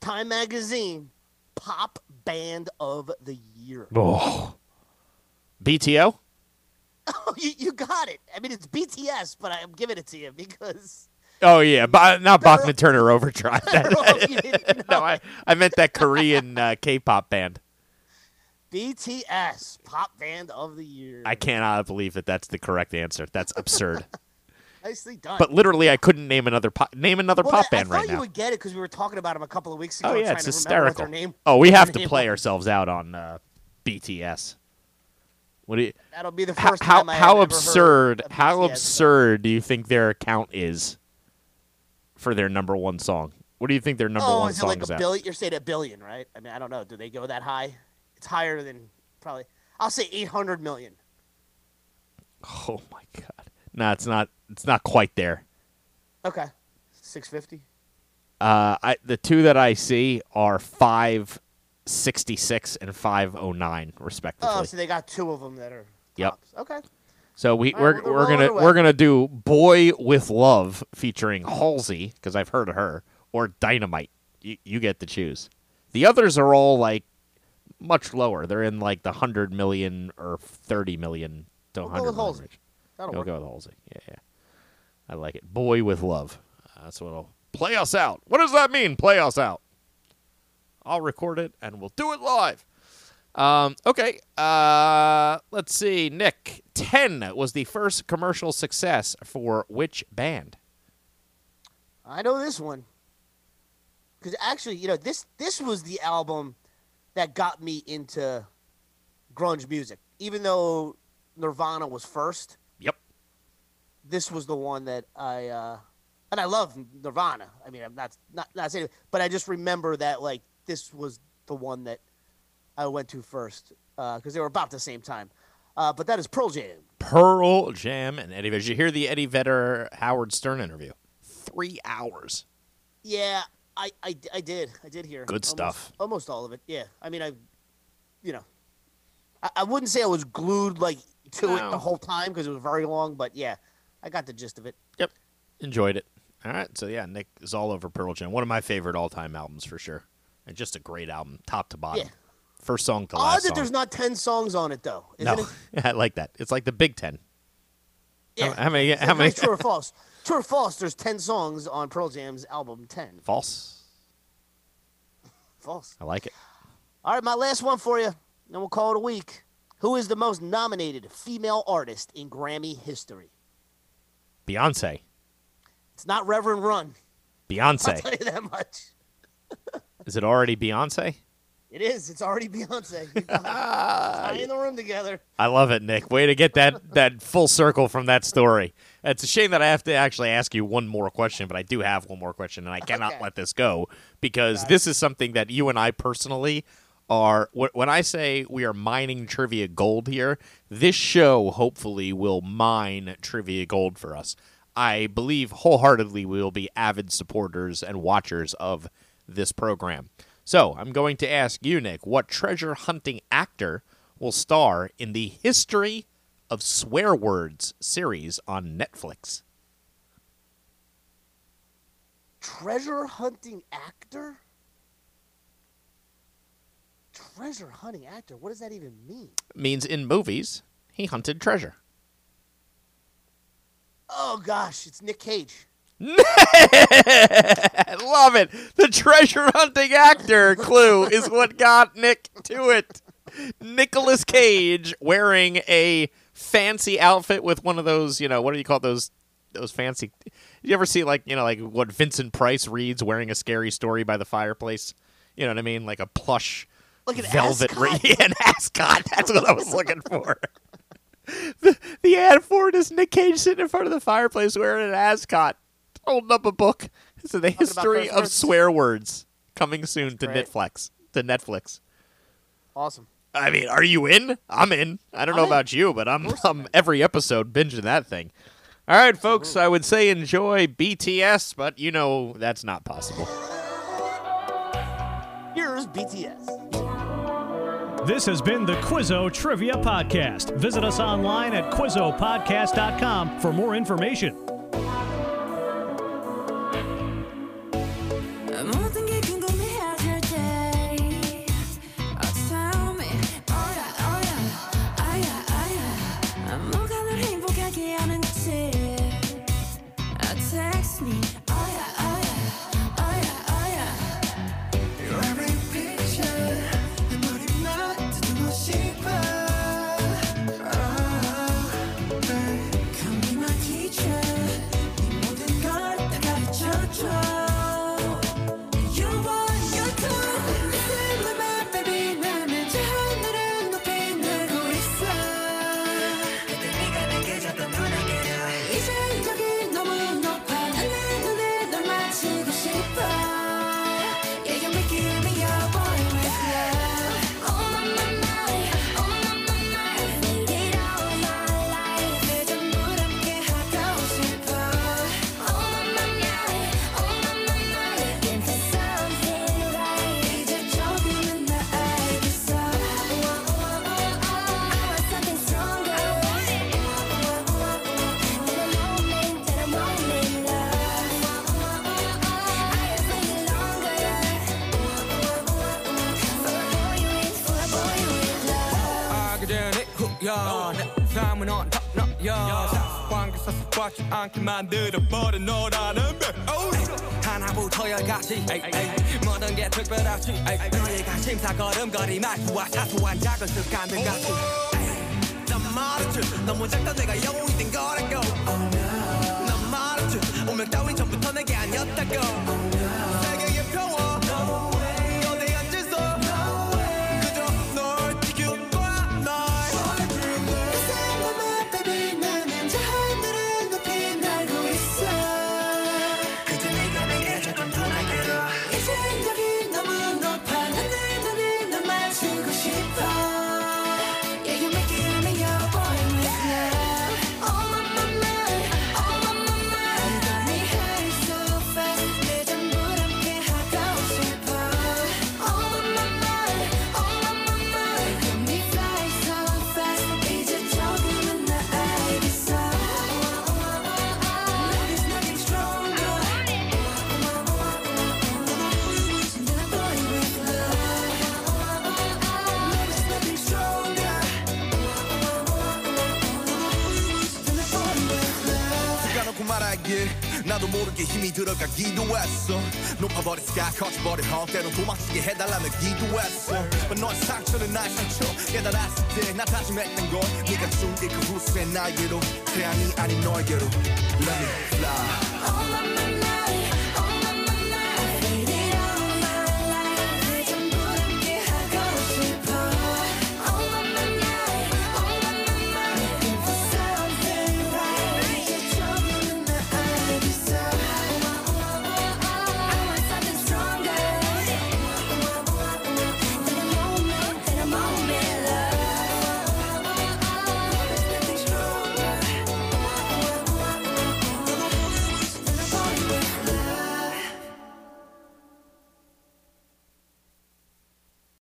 Time Magazine, Pop Band of the Year. Oh, BTO. Oh, you, you got it. I mean, it's BTS, but I'm giving it to you because. Oh yeah, but not Bachman Turner Overdrive. Oh, no. I, I meant that Korean uh, K-pop band. BTS, Pop Band of the Year. I cannot believe that that's the correct answer. That's absurd. Nicely done. but literally, I couldn't name another pop, name another well, pop I, band I thought right you now. would get it because we were talking about them a couple of weeks ago. Oh yeah, it's to remember what hysterical. name- oh, we have to play ourselves out on uh, BTS. What do you? That'll be the first how, time I how absurd? How BTS. absurd do you think their account is for their number one song? What do you think their number Oh, one is it song like is a billion? You're saying a billion, right? I mean, I don't know. Do they go that high? It's higher than probably. I'll say 800 million. Oh my god! No, it's not. It's not quite there. Okay. 650. Uh, I the two that I see are five sixty six and five oh nine respectively. Oh, so they got two of them that are. Yep. Okay. So we we're right, well, we're gonna we're gonna do "Boy with Love" featuring Halsey because I've heard of her, or "Dynamite." You you get to choose. The others are all like much lower. They're in like the hundred million or thirty million to We'll go hundred with million Halsey. That'll Go work. go with Halsey. Yeah, yeah. I like it. "Boy with Love." Uh, that's what'll play us out. What does that mean? Play us out. I'll record it and we'll do it live. Um, okay. Uh, let's see. Nick, 10 was the first commercial success for which band? I know this one. Because actually, you know, this this was the album that got me into grunge music. Even though Nirvana was first, Yep. this was the one that I uh and I love Nirvana. I mean, I'm not not not saying, but I just remember that like this was the one that I went to first because they were about the same time. Uh, but that is Pearl Jam. Pearl Jam and Eddie Vedder. Did you hear the Eddie Vedder Howard Stern interview? Three hours. Yeah, I, I, I did. I did hear. Good almost- stuff. Almost all of it. Yeah. I mean, I, you know, I, I wouldn't say I was glued like to it the whole time because it was very long, but yeah, I got the gist of it. Yep. Enjoyed it. All right. So, yeah, Nick is all over Pearl Jam. One of my favorite all time albums for sure. And just a great album, top to bottom. Yeah. First song to Odd last that song. there's not ten songs on it though, isn't no, it? I like that. It's like the Big Ten. Yeah. how many- It's how like many- True or false? True or false? There's ten songs on Pearl Jam's album. Ten. False. False. I like it. All right, my last one for you, and we'll call it a week. Who is the most nominated female artist in Grammy history? Beyonce. It's not Reverend Run. Beyonce. I'll tell you that much. Is it already Beyonce? It is. It's already Beyonce. You're in the room together. I love it, Nick. Way to get that that full circle from that story. It's a shame that I have to actually ask you one more question, but I do have one more question, and I cannot Okay. let this go because this is something that you and I personally are. When I say we are mining trivia gold here, this show hopefully will mine trivia gold for us. I believe wholeheartedly we will be avid supporters and watchers of this program. So I'm going to ask you, Nick, what treasure hunting actor will star in the History of Swear Words series on Netflix? Treasure hunting actor? Treasure hunting actor? What does that even mean? Means in movies, he hunted treasure. Oh gosh, it's Nick Cage. I love it. The treasure hunting actor clue is what got Nick to it. Nicholas Cage wearing a fancy outfit with one of those, you know, what do you call those those fancy You ever see like, you know, like what Vincent Price reads wearing a scary story by the fireplace? You know what I mean? Like a plush Like an velvet ascot? re- an ascot. That's what I was looking for. the, the ad for it is Nick Cage sitting in front of the fireplace wearing an ascot, holding up a book. So the about history of words. swear words coming soon to Great. Netflix. To Netflix. Awesome. I mean, are you in? I'm in. I don't I'm know in. about you, but I'm, I'm every episode binging that thing. All right, folks. I would say enjoy BTS, but you know that's not possible. Here's BTS. This has been the Quizzo Trivia Podcast. Visit us online at QuizzoPodcast.com for more information. 않게 만들어버린 너라는 배 하나부터 열까지. 모든 게 특별하지. 너의 관심사 걸음걸이 말투와 사소한 작은 습관들 같이. 난 말했지. 너무 작다 내가 영웅이 된 거라고. 난 말했지. 운명 따윈 전부터 내게 아니었다고 힘이 들어가 기도 했어. 높아버린 스카 커져버린 헛 때론 도망치게 해달라며 기도했어. But 너의 상처는 나의 상처 깨달았을 때나 다짐했던 건 네가 준 게 그 후세 나에게로. 태양이 아닌 너에게로. Let me fly